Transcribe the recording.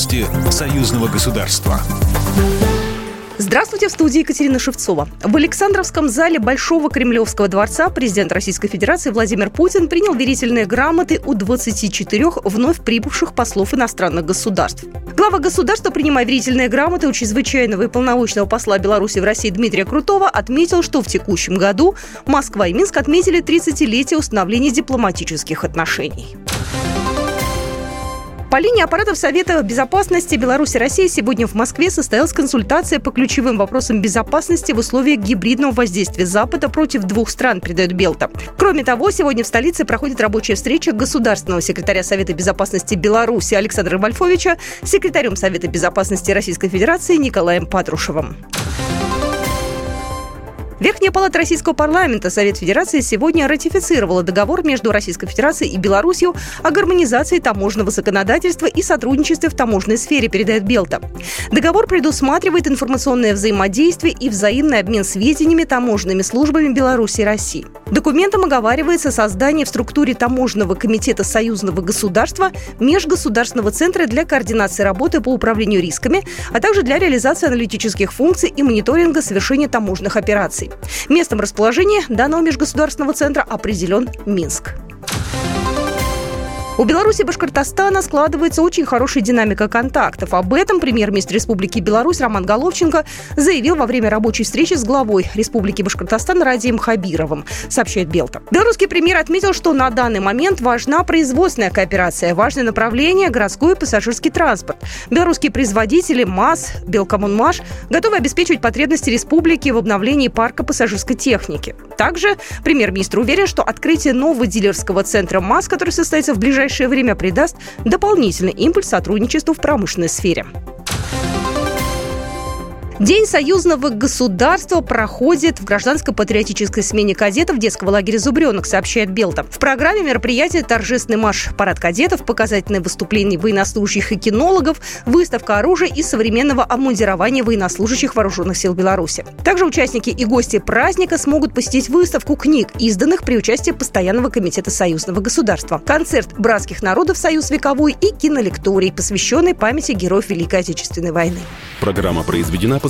Новости союзного государства. Здравствуйте, в студии Екатерина Шевцова. В Александровском зале Большого Кремлевского дворца президент Российской Федерации Владимир Путин принял верительные грамоты у 24 вновь прибывших послов иностранных государств. Глава государства, принимая верительные грамоты у чрезвычайного и полномочного посла Беларуси в России Дмитрия Крутого, отметил, что в текущем году Москва и Минск отметили 30-летие установления дипломатических отношений. По линии аппаратов Совета безопасности Беларуси и России сегодня в Москве состоялась консультация по ключевым вопросам безопасности в условиях гибридного воздействия Запада против двух стран, передает Белта. Кроме того, сегодня в столице проходит рабочая встреча государственного секретаря Совета безопасности Беларуси Александра Вольфовича с секретарем Совета безопасности Российской Федерации Николаем Патрушевым. Верхняя палата Российского парламента Совет Федерации сегодня ратифицировала договор между Российской Федерацией и Беларусью о гармонизации таможенного законодательства и сотрудничестве в таможенной сфере, передает Белта. Договор предусматривает информационное взаимодействие и взаимный обмен сведениями таможенными службами Беларуси и России. Документом оговаривается создание в структуре таможенного комитета союзного государства Межгосударственного центра для координации работы по управлению рисками, а также для реализации аналитических функций и мониторинга совершения таможенных операций. Местом расположения данного межгосударственного центра определен Минск. У Беларуси и Башкортостана складывается очень хорошая динамика контактов. Об этом премьер-министр Республики Беларусь Роман Головченко заявил во время рабочей встречи с главой Республики Башкортостан Радием Хабировым, сообщает Белта. Белорусский премьер отметил, что на данный момент важна производственная кооперация, важное направление – городской и пассажирский транспорт. Белорусские производители МАЗ, Белкоммунмаш готовы обеспечивать потребности республики в обновлении парка пассажирской техники. Также премьер-министр уверен, что открытие нового дилерского центра МАЗ, который состоится в ближайшее ближайшее время придаст дополнительный импульс сотрудничеству в промышленной сфере. День союзного государства проходит в гражданско-патриотической смене кадетов детского лагеря «Зубренок», сообщает Белта. В программе мероприятия торжественный марш парад кадетов, показательные выступления военнослужащих и кинологов, выставка оружия и современного обмундирования военнослужащих вооруженных сил Беларуси. Также участники и гости праздника смогут посетить выставку книг, изданных при участии Постоянного комитета союзного государства, концерт братских народов «Союз вековой» и кинолекторий, посвященный памяти героев Великой Отечественной войны. Программа произведена по